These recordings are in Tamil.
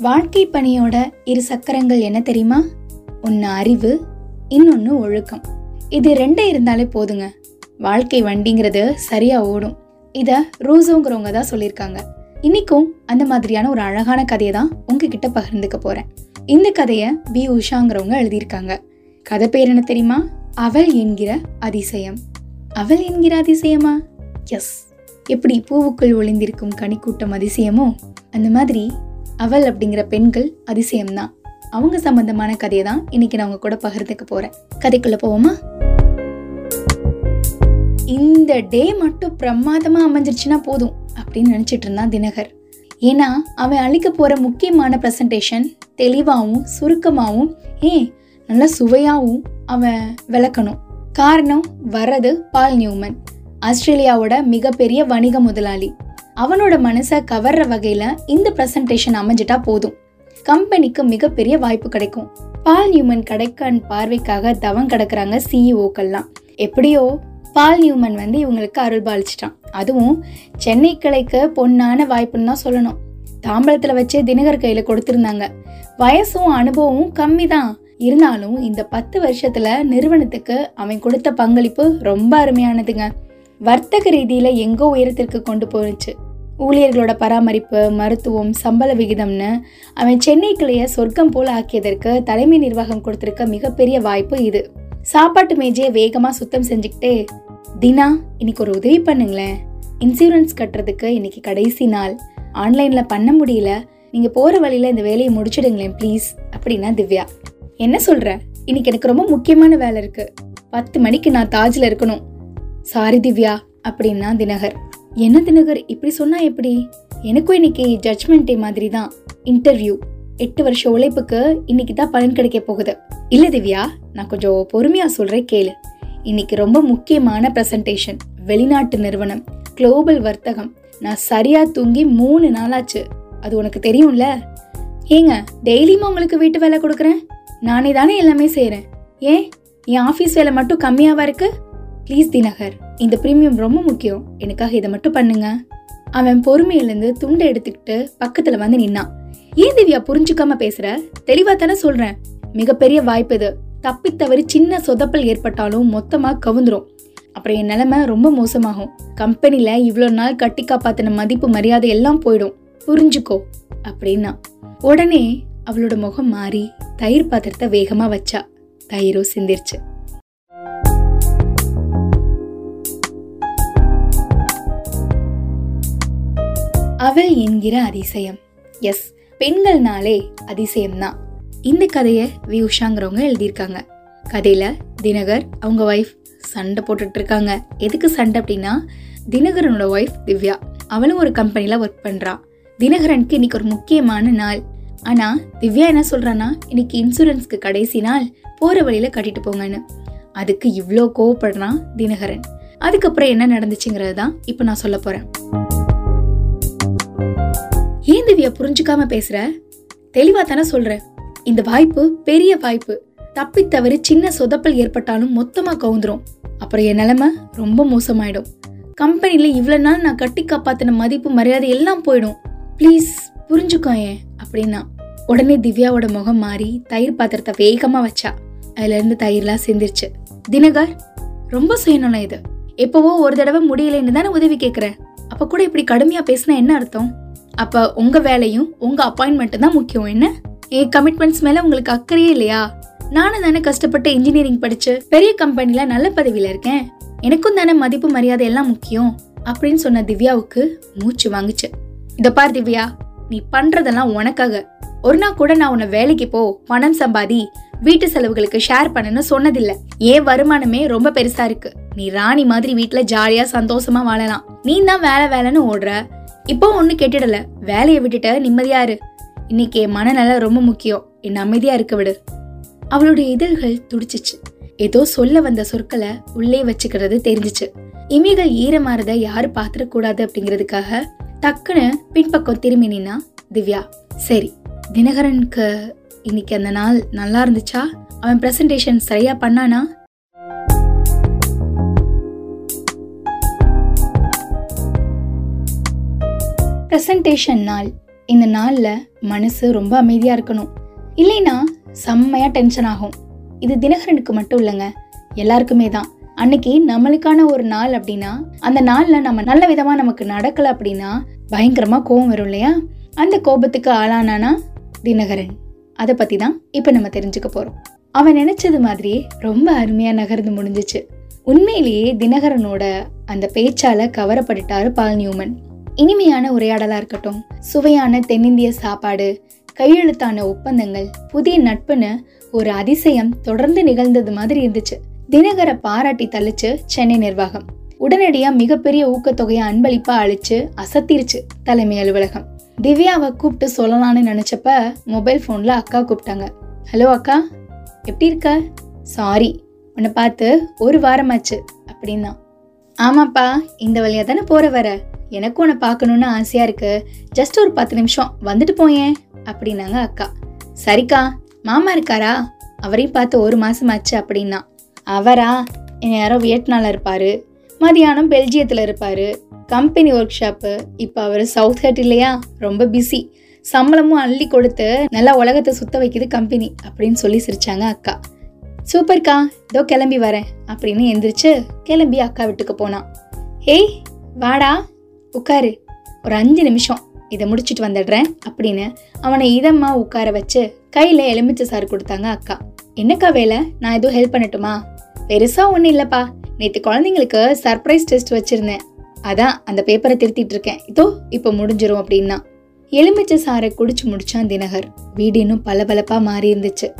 வாழ்க்கை பணியோட இரு சக்கரங்கள் என்ன தெரியுமா? ஒன்று அறிவு இன்னொன்று ஒழுக்கம். இது ரெண்டே இருந்தாலே போதுங்க. வாழ்க்கை வண்டிங்கிறது சரியாக ஓடும். இதை ரூசோங்கிறவங்க தான் சொல்லியிருக்காங்க. இன்னைக்கும் அந்த மாதிரியான ஒரு அழகான கதையை தான் உங்ககிட்ட பகிர்ந்துக்க போகிறேன் இந்த கதையை பி உஷாங்கிறவங்க எழுதியிருக்காங்க. கதை பேர் என்ன தெரியுமா? அவள் என்கிற அதிசயம். அவள் என்கிற அதிசயமா? எஸ். எப்படி பூவுக்குள் ஒளிந்திருக்கும் கனிக்கூட்டம் அதிசயமோ அந்த மாதிரி அவள் அப்படிங்கிற பெண்கள் அதிசயம்தான். அவங்க சம்பந்தமான கதையை தான் இன்னைக்கு நான் உங்க கூட பகிர்ந்துக்க போறேன். கதைக்குள்ள போவோமா? இந்த டே மட்டும் பிரமாதமா அமைஞ்சிருச்சுன்னா போதும் அப்படின்னு நினைச்சிட்டு இருந்தான் தினகர். ஏன்னா அவன் அளிக்க போற முக்கியமான ப்ரெசன்டேஷன் தெளிவாகவும் சுருக்கமாகவும் ஏன் நல்லா சுவையாகவும் அவன் விளக்கணும். காரணம் வர்றது பால் நியூமன் ஆஸ்திரேலியாவோட மிகப்பெரிய வணிக முதலாளி. அவனோட மனசை கவர்ற வகையில இந்த ப்ரெசன்டேஷன் அமைஞ்சிட்டா போதும். கம்பெனிக்கு மிகப்பெரிய வாய்ப்பு கிடைக்கும். பால் நியூமன் கடைக்கன் பார்வைக்காக தவம் கிடக்குறாங்க சிஇஓக்கள்லாம் எப்படியோ பால் நியூமன் வந்து இவங்களுக்கு அருள் பாலிச்சிட்டான் அதுவும் சென்னை கிளைக்கு பொன்னான வாய்ப்புன்னு தான் சொல்லணும். தாம்பரத்தில் வச்சு தினகர் கையில் கொடுத்துருந்தாங்க. வயசும் அனுபவமும் கம்மி தான் இருந்தாலும் இந்த பத்து வருஷத்துல நிறுவனத்துக்கு அவன் கொடுத்த பங்களிப்பு ரொம்ப அருமையானதுங்க. வர்த்தக ரீதியில எங்கோ உயரத்திற்கு கொண்டு போனுச்சு ஊழியர்களோட பராமரிப்பு மருத்துவம் சம்பள விகிதம்னு அவன் சென்னை கிளைய சொர்க்கம் போல ஆக்கியதற்கு தலைமை நிர்வாகம் கொடுத்திருக்க மிகப்பெரிய வாய்ப்பு இது. சாப்பாட்டு மேஜையை வேகமா சுத்தம் செஞ்சுக்கிட்டே தினா இன்னைக்கு ஒரு உதவி பண்ணுங்களேன். இன்சூரன்ஸ் கட்டுறதுக்கு இன்னைக்கு கடைசி நாள். ஆன்லைன்ல பண்ண முடியல. நீங்க போற வழியில இந்த வேலையை முடிச்சிடுங்களேன் ப்ளீஸ் அப்படின்னா திவ்யா. என்ன சொல்ற? இன்னைக்கு எனக்கு ரொம்ப முக்கியமான வேலை இருக்கு. பத்து மணிக்கு நான் தாஜ்ல இருக்கணும். சாரி திவ்யா அப்படின்னா தினகர். என்ன தினகர் இப்படி சொன்னா எப்படி? எனக்கும் இன்னைக்கு ஜட்ஜ்மெண்ட் டே மாதிரி தான் இன்டர்வியூ எட்டு வருஷம் உழைப்புக்கு இன்னைக்கு தான் பலன் கிடைக்க போகுது. இல்ல திவ்யா நான் கொஞ்சம் பொறுமையா சொல்றேன் கேளு. இன்னைக்கு ரொம்ப முக்கியமான பிரசன்டேஷன் வெளிநாட்டு நிறுவனம். குளோபல் வர்த்தகம். நான் சரியா தூங்கி மூணு நாளாச்சு. அது உனக்கு தெரியும்ல? ஏங்க டெய்லியுமா உங்களுக்கு வீட்டு வேலை கொடுக்குறேன்? நானே தானே எல்லாமே செய்கிறேன் ஏன்? என் ஆஃபீஸ் வேலை மட்டும் கம்மியாவா இருக்கு? ப்ளீஸ் தினகர் இந்த ப்ரீமியம் ரொம்ப முக்கியம். எனக்காக இதை மட்டும் பண்ணுங்க. அவன் பொறுமையிலேருந்து துண்டை எடுத்துக்கிட்டு பக்கத்துல வந்து நின்னான். ஏன் திவ்யா புரிஞ்சுக்காம பேசுற? தெளிவா தானே சொல்றேன். மிகப்பெரிய வாய்ப்பு இது. தப்பி தவறி சின்ன சொதப்பல் ஏற்பட்டாலும் மொத்தமா கவுந்துரும். அப்புறம் என் நிலைமை ரொம்ப மோசமாகும். கம்பெனில இவ்வளோ நாள் கட்டி காப்பாத்தின மதிப்பு மரியாதை எல்லாம் போயிடும். புரிஞ்சுக்கோ அப்படின்னா. உடனே அவளோட முகம் மாறி தயிர் பாத்திரத்தை வேகமா வச்சா. தயிரோ சிந்திருச்சு. அவள் என்கிற அதிசயம். எஸ் பெண்கள்னாலே அதிசயம்தான் இந்த கதையை வி. உஷாங்கிறவங்க எழுதியிருக்காங்க. கதையில தினகர் அவங்க ஒய்ஃப் சண்டை போட்டுட்டு இருக்காங்க எதுக்கு சண்டை அப்படின்னா தினகரனோட ஒய்ஃப் திவ்யா. அவளும் ஒரு கம்பெனில ஒர்க் பண்றா. தினகரனுக்கு இன்னைக்கு ஒரு முக்கியமான நாள். ஆனா திவ்யா என்ன சொல்றானா இன்னைக்கு இன்சூரன்ஸ்க்கு கடைசி நாள். போற வழியில கட்டிட்டு போங்கன்னு. அதுக்கு இவ்வளோ கோவப்படுறான் தினகரன். அதுக்கப்புறம் என்ன நடந்துச்சுங்கிறது தான் இப்போ நான் சொல்ல போறேன். திவ்யா புரிஞ்சுக்காம பேசுற? தெளிவா தானே சொல்றேன் இந்த வாய்ப்பு பெரிய வாய்ப்பு. தப்பி தவறி சின்ன சொதப்பல் ஏற்பட்டாலும் மொத்தமா கவுந்துரும். அப்புறம் என் நிலைமை ரொம்ப மோசமாயிடும். கம்பெனில இவ்வளவு நாள் நான் கட்டி காப்பாத்தின மதிப்பு மரியாதை எல்லாம் போயிடும். ப்ளீஸ் புரிஞ்சுக்கோ ஏன்? அப்படின்னா உடனே திவ்யாவோட முகம் மாறி தயிர் பாத்திரத்தை வேகமா வச்சா. அதுல இருந்து தயிர்லாம் சிந்திருச்சு. தினகர் ரொம்ப சுயநலம் இது. எப்பவோ ஒரு தடவை முடியலைன்னு தானே உதவி கேக்குறேன். அப்ப கூட இப்படி கடுமையா பேசினா என்ன அர்த்தம்? அப்போ உங்கள் வேலையும் உங்கள் அப்பாயின்மெண்ட் தான் முக்கியம் என்ன? என் கமிட்மெண்ட்ஸ் மேலே உங்களுக்கு அக்கறையே இல்லையா? நானும் தானே கஷ்டப்பட்டு இன்ஜினியரிங் படிச்சு பெரிய கம்பெனியில் நல்ல பதவியில் இருக்கேன். எனக்கும் தானே மதிப்பு மரியாதை எல்லாம் முக்கியம் அப்படின்னு சொன்ன திவ்யாவுக்கு மூச்சு வாங்குச்சு. இதை பார் திவ்யா நீ பண்ணுறதெல்லாம் உனக்காக. ஒரு நாள் கூட நான் உன்னை வேலைக்கு போ பணம் சம்பாதி வீட்டு செலவுகளுக்கு ஷேர் பண்ணணும்னு சொன்னதில்ல. ஏன் வருமானமே ரொம்ப பெருசா இருக்கு. நீ ராணி மாதிரி வீட்டுல ஜாலியா சந்தோஷமா வாழலாம். நீ தான் வேலை வேலைன்னு ஓடுற. இப்போ ஒன்றும் கெட்டுடல. வேலையை விட்டுட்ட நிம்மதியா இரு. இன்னைக்கு என் மனநலம் ரொம்ப முக்கியம். என்ன அமைதியா இருக்க விடு. அவளுடைய இதழ்கள் துடிச்சிச்சு. ஏதோ சொல்ல வந்த சொற்களை உள்ளே வச்சுக்கிறது தெரிஞ்சிச்சு. இமைகள் ஈரமாறத யாரு பாத்திரக்கூடாது அப்படிங்கிறதுக்காக டக்குன்னு பின்பக்கம் திரும்பி நின்னா திவ்யா சரி தினகரனுக்கு இன்னைக்கு அந்த நாள் நல்லா இருந்துச்சா? அவன் பிரசன்டேஷன் சரியா பண்ணானா? ப்ரெசன்டேஷன் நாள். இந்த நாளில் மனசு ரொம்ப அமைதியாக இருக்கணும். இல்லைன்னா செம்மையாக டென்ஷன் ஆகும். இது தினகரனுக்கு மட்டும் இல்லைங்க. எல்லாருக்குமே தான். அன்னைக்கு நம்மளுக்கான ஒரு நாள் அப்படின்னா அந்த நாளில் நம்ம நல்ல விதமாக நமக்கு நடக்கலை அப்படின்னா பயங்கரமாக கோபம் வரும் இல்லையா? அந்த கோபத்துக்கு ஆளானானா தினகரன். அதை பற்றி தான் இப்போ நம்ம தெரிஞ்சுக்க போகிறோம் அவன் நினைச்சது மாதிரியே ரொம்ப அருமையாக நகர்ந்து முடிஞ்சிச்சு. உண்மையிலேயே தினகரனோட அந்த பேச்சால கவரப்பட்டுட்டாரு பால் நியூமன். இனிமையான உரையாடலா இருக்கட்டும். சுவையான தென்னிந்திய சாப்பாடு கையெழுத்தான ஒப்பந்தங்கள் புதிய நட்புன்னு ஒரு அதிசயம் தொடர்ந்து நிகழ்ந்தது மாதிரி இருந்துச்சு. தினகரை பாராட்டி தள்ளிச்சு சென்னை நிர்வாகம். உடனடியா மிகப்பெரிய ஊக்கத்தொகையை அன்பளிப்பா அழிச்சு அசத்திருச்சு தலைமை அலுவலகம். திவ்யாவை கூப்பிட்டு சொல்லலாம்னு நினைச்சப்ப மொபைல் போன்ல அக்கா கூப்பிட்டாங்க. ஹலோ அக்கா எப்படி இருக்க? சாரி உன்னை பார்த்து ஒரு வாரமாச்சு அப்படின்னா. ஆமாப்பா இந்த வழியா தானே போற வர? எனக்கும் உன்னை பார்க்கணுன்னு ஆசையாக இருக்கு. ஜஸ்ட் ஒரு பத்து நிமிஷம் வந்துட்டு போயேன் அப்படின்னாங்க அக்கா. சரிக்கா மாமா இருக்காரா? அவரையும் பார்த்து ஒரு மாசமாச்சு அப்படின்னா. அவரா? என் யாரோ வியட்நாமில் இருப்பார். மதியானம் பெல்ஜியத்தில் இருப்பார். கம்பெனி ஒர்க் ஷாப்பு இப்போ அவர் சவுத் ஹட் இல்லையா? ரொம்ப பிஸி சம்பளமும் அள்ளி கொடுத்து நல்லா உலகத்தை சுத்த வைக்குது கம்பெனி அப்படின்னு சொல்லி சிரிச்சாங்க அக்கா. சூப்பர்க்கா இதோ கிளம்பி வரேன் அப்படின்னு எந்திரிச்சு கிளம்பி அக்கா வீட்டுக்கு போனான் ஏய் வாடா உட்காரு ஒரு அஞ்சு நிமிஷம். இதை முடிச்சுட்டு வந்துடுறேன் அப்படின்னு அவனை இதம்மா உட்கார வச்சு கையில எலுமிச்சை சாறு கொடுத்தாங்க அக்கா. என்னக்கா வேலை? நான் எதுவும் ஹெல்ப் பண்ணட்டுமா? பெருசா ஒன்றும் இல்லப்பா. நேற்று குழந்தைங்களுக்கு சர்ப்ரைஸ் டெஸ்ட் வச்சிருந்தேன். அதான் அந்த பேப்பரை திருத்திட்டு இருக்கேன். இதோ இப்போ முடிஞ்சிரும் அப்படின்னா. எலுமிச்சை சாறை குடிச்சு முடிச்சான் தினகர். வீடு இன்னும் பளபளப்பா மாறி இருந்துச்சு.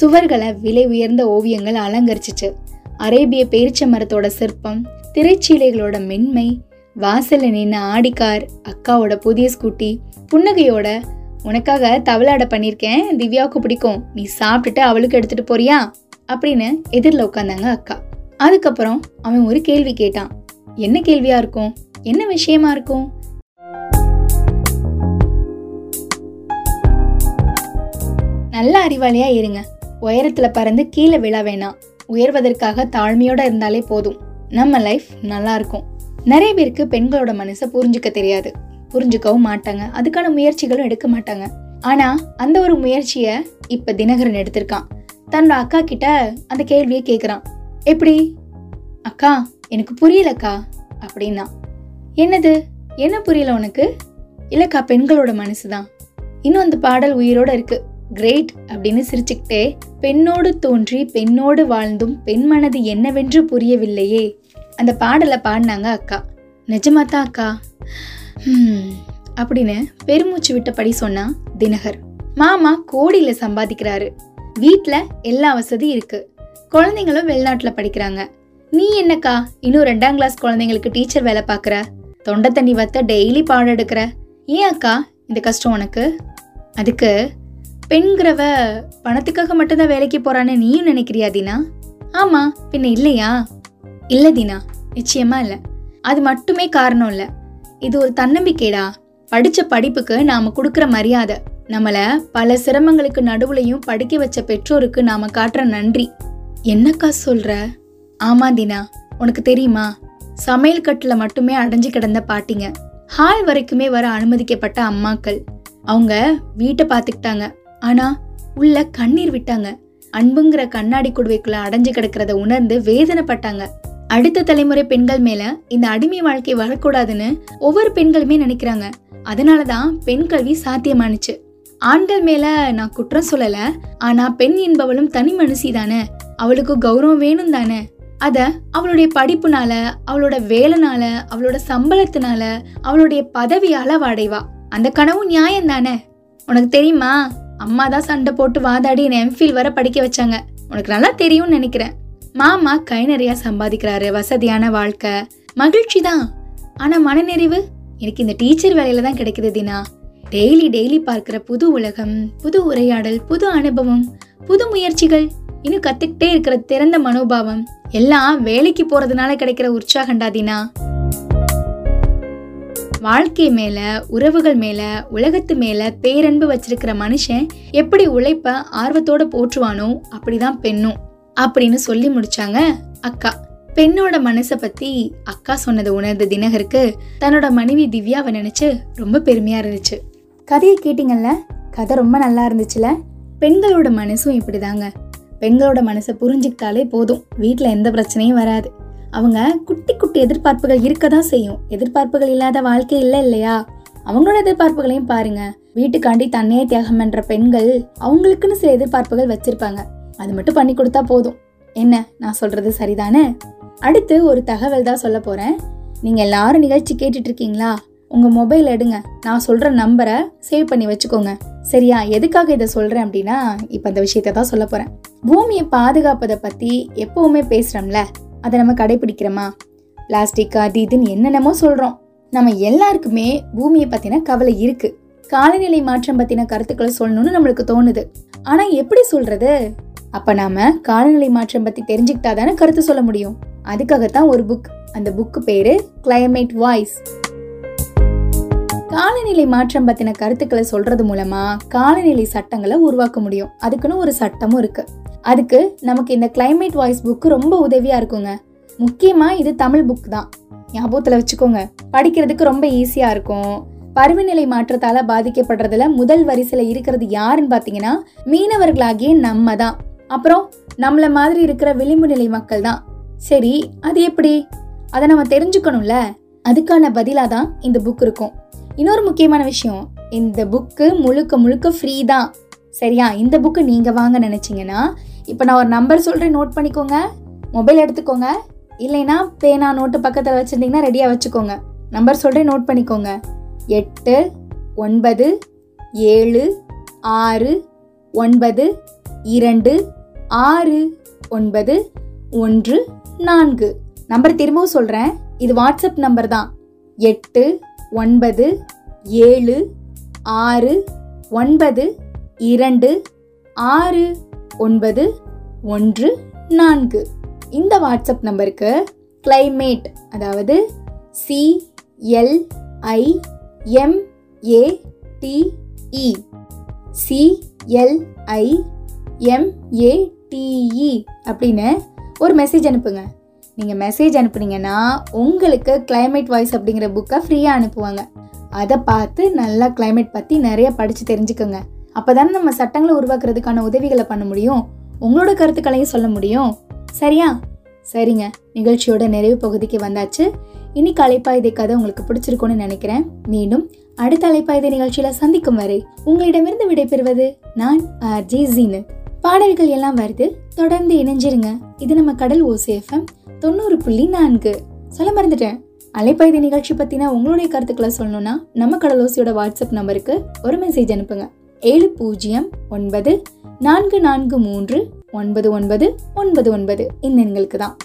சுவர்களை விலை உயர்ந்த ஓவியங்கள் அலங்கரிச்சிச்சு. அரேபிய பேரிச்ச மரத்தோட சிற்பம் திரைச்சீலைகளோட மென்மை வாசல்ல நின்று ஆடிக்கார் அக்காவோட புதிய ஸ்கூட்டி புன்னகையோட உனக்காக தவளாட பண்ணியிருக்கேன் திவ்யாவுக்கு பிடிக்கும் நீ சாப்பிட்டுட்டு அவளுக்கு எடுத்துட்டு போறியா? அப்படின்னு எதிரில் உட்காந்தாங்க அக்கா. அதுக்கப்புறம் அவன் ஒரு கேள்வி கேட்டான். என்ன கேள்வியா இருக்கும்? என்ன விஷயமா இருக்கும்? நல்ல அறிவாளியா இருங்க. உயரத்துல பறந்து கீழே விழ வேணாம். உயர்வதற்காக தாழ்மையோட இருந்தாலே போதும். நம்ம லைஃப் நல்லா இருக்கும். நிறைய பேருக்கு பெண்களோட மனசை புரிஞ்சுக்க தெரியாது. புரிஞ்சுக்கவும் மாட்டாங்க. அதுக்கான முயற்சிகளும் எடுக்க மாட்டாங்க. ஆனா அந்த ஒரு முயற்சிய இப்ப தினகரன் எடுத்திருக்கான். தன்னோட அக்கா கிட்ட அந்த கேள்வியை கேக்குறான். எப்படி? அக்கா எனக்கு புரியலக்கா அப்படின்னா. என்னது? என்ன புரியல உனக்கு? இல்லக்கா பெண்களோட மனசு தான் இன்னும் அந்த பாடல் உயிரோட இருக்கு. கிரேட் அப்படின்னு சிரிச்சுக்கிட்டே பெண்ணோடு தோன்றி பெண்ணோடு வாழ்ந்தும் பெண் மனது என்னவென்று புரியவில்லையே. அந்த பாடலை பாடினாங்க அக்கா. நிஜமாத்தான் அக்கா. அப்படின்னு பெருமூச்சு விட்டபடி சொன்னா தினகர். மாமா கோடியில் சம்பாதிக்கிறாரு. வீட்டில் எல்லா வசதியும் இருக்கு. குழந்தைங்களும் வெளிநாட்டில் படிக்கிறாங்க. நீ என்னக்கா இன்னும் ரெண்டாம் கிளாஸ் குழந்தைங்களுக்கு டீச்சர் வேலை பார்க்குற? தொண்டை தண்ணி வத்த டெய்லி பாடம் எடுக்கிற? ஏன் அக்கா இந்த கஷ்டம் உனக்கு? அதுக்கு பெண்கிறவ பணத்துக்காக மட்டும்தான் வேலைக்கு போறான்னு நீயும் நினைக்கிறியா தீனா? ஆமா பின்ன இல்லையா? இல்லை தீனா நிச்சயமா இல்லை. அது மட்டுமே காரணம் இல்லை. இது ஒரு தன்னம்பிக்கைடா. படித்த படிப்புக்கு நாம் கொடுக்குற மரியாதை நம்மளை பல சிரமங்களுக்கு நடுவுலையும் படிக்க வச்ச பெற்றோருக்கு நாம் காட்டுற நன்றி. என்னக்கா சொல்கிற ஆமா தீனா உனக்கு தெரியுமா? சமையல் கட்டில் மட்டுமே அடைஞ்சு கிடந்த பாட்டிங்க. ஹால் வரைக்குமே வர அனுமதிக்கப்பட்ட அம்மாக்கள். அவங்க வீட்டை பார்த்துக்கிட்டாங்க ஆனால் உள்ள கண்ணீர் விட்டாங்க. அன்புங்கிற கண்ணாடி குடுவைக்குள்ள அடைஞ்சு கிடக்கிறத உணர்ந்து வேதனைப்பட்டாங்க. அடுத்த தலைமுறை பெண்கள் மேல இந்த அடிமை வாழ்க்கை வரக்கூடாதுன்னு ஒவ்வொரு பெண்களுமே நினைக்கிறாங்க. அதனாலதான் பெண் கல்வி சாத்தியமானுச்சு. ஆண்கள் மேல நான் குற்றம் சொல்லல. ஆனா பெண் என்பவளும் தனி மனுஷி தானே அவளுக்கு கௌரவம் வேணும் தானே அத அவளுடைய படிப்புனால அவளோட வேலைனால அவளோட சம்பளத்தினால அவளுடைய பதவியால வாடைவா. அந்த கனவும் நியாயம் தானே உனக்கு தெரியுமா? அம்மா தான் சண்டை போட்டு வாதாடி என்னை எம்ஃபில் வர படிக்க வச்சாங்க. உனக்கு நல்லா தெரியும்னு நினைக்கிறேன். மாமா கை நிறைய சம்பாதிக்கிறாரு வசதியான வாழ்க்கை. மகிழ்ச்சி தான் ஆனா மனநிறைவு? எனக்கு இந்த டீச்சர் வேலையில தான் கிடைக்குது தினா. டெய்லி டெய்லி பார்க்கிற புது உலகம் புது உரையாடல் புது அனுபவம் புது முயற்சிகள். இன்னும் கத்துக்கிட்டே இருக்கிற திறந்த மனோபாவம். எல்லாம் வேலைக்கு போறதுனால கிடைக்கிற உற்சாகண்டா தினா. வாழ்க்கை மேல உறவுகள் மேல உலகத்து மேல பேரன்பு வச்சிருக்கிற மனுஷன் எப்படி உழைப்ப ஆர்வத்தோட போற்றுவானோ அப்படிதான் பெண்ணும். அப்படின்னு சொல்லி முடிச்சாங்க அக்கா. பெண்ணோட மனசை பத்தி அக்கா சொன்னதை உணர்ந்த தினகருக்கு தன்னோட மனைவி திவ்யாவை நினைச்சு ரொம்ப பெருமையா இருந்துச்சு. கதையை கேட்டிங்கல்ல? கதை ரொம்ப நல்லா இருந்துச்சுல? பெண்களோட மனசும் இப்படிதாங்க. பெண்களோட மனசை புரிஞ்சுக்கிட்டாலே போதும். வீட்டில் எந்த பிரச்சனையும் வராது. அவங்க குட்டி குட்டி எதிர்பார்ப்புகள் இருக்க தான் செய்யும். எதிர்பார்ப்புகள் இல்லாத வாழ்க்கை இல்லை இல்லையா? அவங்களோட எதிர்பார்ப்புகளையும் பாருங்க. வீட்டுக்காண்டி தன்னையே தியாகம் பண்ற பெண்கள் அவங்களுக்குன்னு சில எதிர்பார்ப்புகள் வச்சிருப்பாங்க. அது மட்டும் பண்ணி கொடுத்தா போதும். என்ன? நான் சொல்றது சரிதானே? அடுத்து ஒரு தகவல் தான் சொல்ல போறேன். நீங்க எல்லாரும் நிகழ்ச்சி கேட்டுட்டு இருக்கீங்களா? உங்க மொபைல் எடுங்க. நான் சொல்ற நம்பரை சேவ் பண்ணி வச்சுக்கோங்க. சரியா? எதுக்காக இதை சொல்றேன் அப்படின்னா இப்ப அந்த விஷயத்த தான் சொல்ல போறேன். பூமியை பாதுகாப்பதை பத்தி எப்பவுமே பேசுறோம்ல அதை நம்ம கடைபிடிக்கிறோமா? பிளாஸ்டிக் அது இதுன்னு என்னென்னமோ சொல்றோம். நம்ம எல்லாருக்குமே பூமியை பத்தின கவலை இருக்கு. காலநிலை மாற்றம் பத்தின கருத்துக்களை சொல்லணும்னு நம்மளுக்கு தோணுது. ஆனா எப்படி சொல்றது? அப்ப நாம காலநிலை மாற்றம் பத்தி தெரிஞ்சுக்கிட்டா தானே கருத்து சொல்ல முடியும். அதுக்காகத்தான் ஒரு புக் அந்த புக்கு பேரு கிளைமேட் வாய்ஸ் காலநிலை மாற்றம் பத்தின கருத்துக்களை சொல்றது மூலமா காலநிலை சட்டங்களை உருவாக்க முடியும். அதுக்குன்னு ஒரு சட்டமும் இருக்கு. அதுக்கு நமக்கு இந்த கிளைமேட் வாய்ஸ் புக்கு ரொம்ப உதவியா இருக்குங்க. முக்கியமா இது தமிழ் புக் தான். ஞாபகத்துல வச்சுக்கோங்க. படிக்கிறதுக்கு ரொம்ப ஈஸியா இருக்கும். பருவநிலை மாற்றத்தால பாதிக்கப்படுறதுல முதல் வரிசையில இருக்கிறது யாருன்னு பாத்தீங்கன்னா மீனவர்களாகிய நம்ம தான். அப்புறம் நம்மள மாதிரி இருக்கிற விளிம்பு நிலை மக்கள் தான் சரி அது எப்படி? அதை நம்ம தெரிஞ்சுக்கணும்ல? அதுக்கான பதிலாக தான் இந்த புக் இருக்கும். இன்னொரு முக்கியமான விஷயம் இந்த புக்கு முழுக்க முழுக்க ஃப்ரீ தான். சரியா? இந்த புக்கு நீங்கள் வாங்க நினச்சிங்கன்னா இப்போ நான் ஒரு நம்பர் சொல்கிறேன் நோட் பண்ணிக்கோங்க. மொபைல் எடுத்துக்கோங்க. இல்லைன்னா பேனா நோட்டு பக்கத்தில் வச்சிருந்தீங்கன்னா ரெடியாக வச்சுக்கோங்க. நம்பர் சொல்கிறேன் நோட் பண்ணிக்கோங்க. எட்டு ஒன்பது ஏழு ஆறு ஒன்பது இரண்டு ஆறு ஒன்பது ஒன்று நான்கு. நம்பர் திரும்பவும் சொல்கிறேன் இது வாட்ஸ்அப் நம்பர் தான். எட்டு ஒன்பது ஏழு ஆறு ஒன்பது இரண்டு ஆறு ஒன்பது ஒன்று நான்கு. இந்த வாட்ஸ்அப் நம்பருக்கு கிளைமேட் அதாவது சிஎல்ஐஎம்ஏடிஇ சிஎல்ஐஎம்ஏ டிஇ அப்படின்னு ஒரு மெசேஜ் அனுப்புங்க. நீங்கள் மெசேஜ் அனுப்புனீங்கன்னா உங்களுக்கு கிளைமேட் வாய்ஸ் அப்படிங்கிற புக்கை ஃப்ரீயாக அனுப்புவாங்க. அதை பார்த்து நல்லா கிளைமேட் பற்றி நிறைய படித்து தெரிஞ்சுக்கோங்க. அப்போ தானே நம்ம சட்டங்களை உருவாக்குறதுக்கான உதவிகளை பண்ண முடியும். உங்களோட கருத்துக்களையும் சொல்ல முடியும். சரியா? சரிங்க. நிகழ்ச்சியோட நிறைவு பகுதிக்கு வந்தாச்சு. இன்னைக்கு அலைப்பாயுதை கதை உங்களுக்கு பிடிச்சிருக்கும்னு நினைக்கிறேன். மீண்டும் அடுத்த அலைப்பாயுதை நிகழ்ச்சியில் சந்திக்கும் வரை உங்களிடமிருந்து விடைபெறுவது நான் ஆர்ஜி ஜீனத் பாடல்கள் எல்லாம் வருது. தொடர்ந்து இணைஞ்சிருங்க. இது நம்ம கடல் ஓசேஃபம் தொண்ணூறு புள்ளி நான்கு. சொல்ல மறந்துட்டேன். அலைப்பாய்தி நிகழ்ச்சி பத்தின உங்களுடைய கருத்துக்களை சொல்லணும்னா நம்ம கடலோசியோட வாட்ஸ்அப் நம்பருக்கு ஒரு மெசேஜ் அனுப்புங்க. ஏழு பூஜ்ஜியம் ஒன்பது நான்கு நான்கு மூன்று ஒன்பது ஒன்பது ஒன்பது ஒன்பது. இந்த எண்களுக்கு தான்.